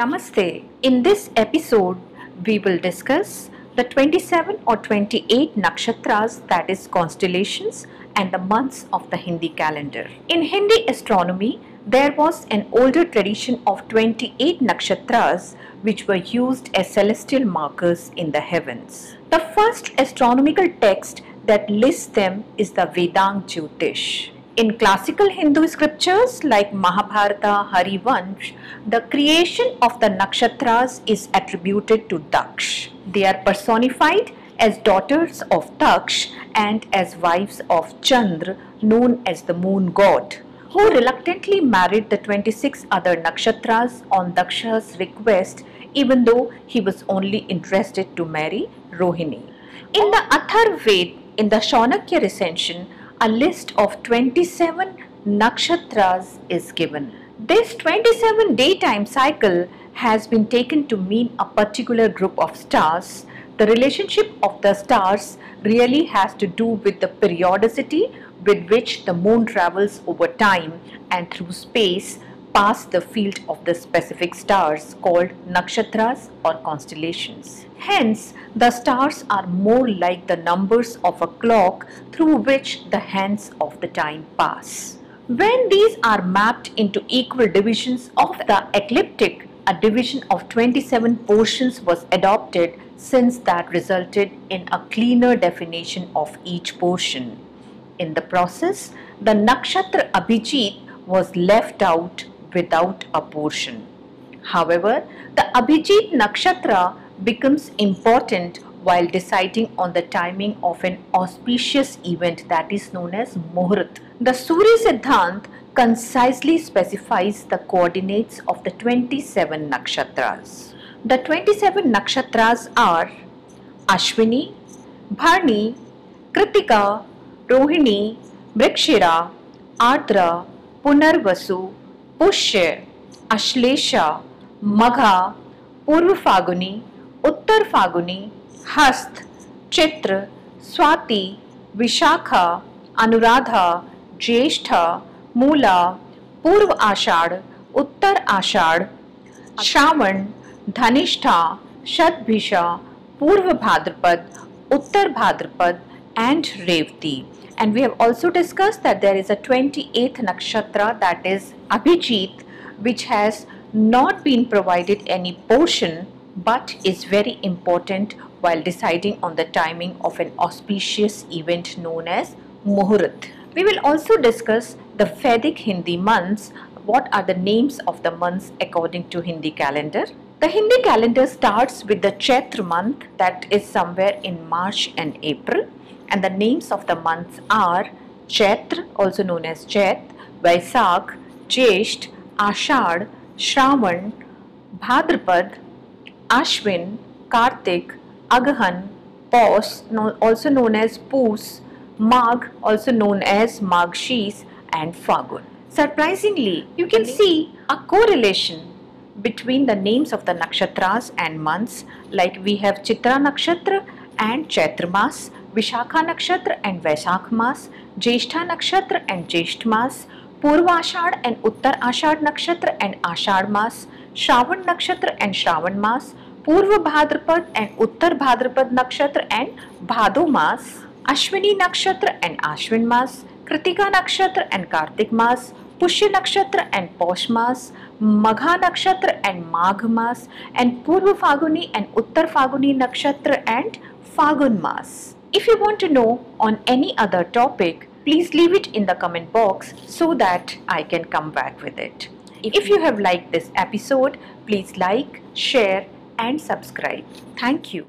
Namaste. In this episode, we will discuss the 27 or 28 nakshatras, that is constellations, and the months of the Hindi calendar. In Hindi astronomy, there was an older tradition of 28 nakshatras which were used as celestial markers in the heavens. The first astronomical text that lists them is the Vedang Jyotish. In classical Hindu scriptures like Mahabharata, Harivansh, the creation of the nakshatras is attributed to Daksh. They are personified as daughters of Daksh and as wives of Chandra, known as the moon god, who reluctantly married the 26 other nakshatras on Daksha's request, even though he was only interested to marry Rohini. In the Atharvaved, in the Shaunakya recension, a list of 27 nakshatras is given. This 27 daytime cycle has been taken to mean a particular group of stars. The relationship of the stars really has to do with the periodicity with which the moon travels over time and through space past the field of the specific stars called nakshatras or constellations. Hence, the stars are more like the numbers of a clock through which the hands of the time pass. When these are mapped into equal divisions of the ecliptic, a division of 27 portions was adopted since that resulted in a cleaner definition of each portion. In the process, the nakshatra Abhijit was left out without a portion. However, the Abhijit Nakshatra becomes important while deciding on the timing of an auspicious event that is known as Muhurat. The Surya Siddhant concisely specifies the coordinates of the 27 nakshatras. The 27 nakshatras are Ashwini, Bharni, Kritika, Rohini, Mrigashira, Ardra, Punarvasu, पुष्य, अश्लेषा, मघा, पूर्व फागुनी, उत्तर फागुनी, हस्त, चित्र, स्वाति, विशाखा, अनुराधा, ज्येष्ठा, मूला, पूर्व आषाढ़, उत्तर आषाढ़, Shravana, Dhanishta Shatabhisha Purva Bhadrapada, Uttara Bhadrapada and Revati. And we have also discussed that there is a 28th nakshatra that is Abhijit which has not been provided any portion but is very important while deciding on the timing of an auspicious event known as Muhurat. We will also discuss the Vedic Hindi months, what are the names of the months according to Hindi calendar. The Hindi calendar starts with the Chaitra month that is somewhere in March and April and the names of the months are Chaitra also known as Chet, Vaisakh, Jesht, Ashad, Shravan, Bhadrapad, Ashwin, Kartik, Aghan, Pos also known as Poos, Magh also known as Magshis and Fagun. Surprisingly, you can see a correlation between the names of the nakshatras and months like we have Chitra Nakshatra and Chaitra Mas Vishakha Nakshatra and Vaisakh Mas, Jeshtha Nakshatra and Jesht Mas, Purva Ashad and Uttar Ashad Nakshatra and Ashad Mas, Shravan Nakshatra and Shravan Mas, Purva Bhadrapad and Uttar Bhadrapad Nakshatra and Bhado Mas, Ashwini Nakshatra and Ashwin Mas, Kritika Nakshatra and Kartik Mas, Pushya Nakshatra and Posh Mas, Magha Nakshatra and Magh Mas, and Purva Faguni and Uttar Faguni Nakshatra and Fagun Mas. If you want to know on any other topic, please leave it in the comment box so that I can come back with it. If you have liked this episode, please like, share and subscribe. Thank you.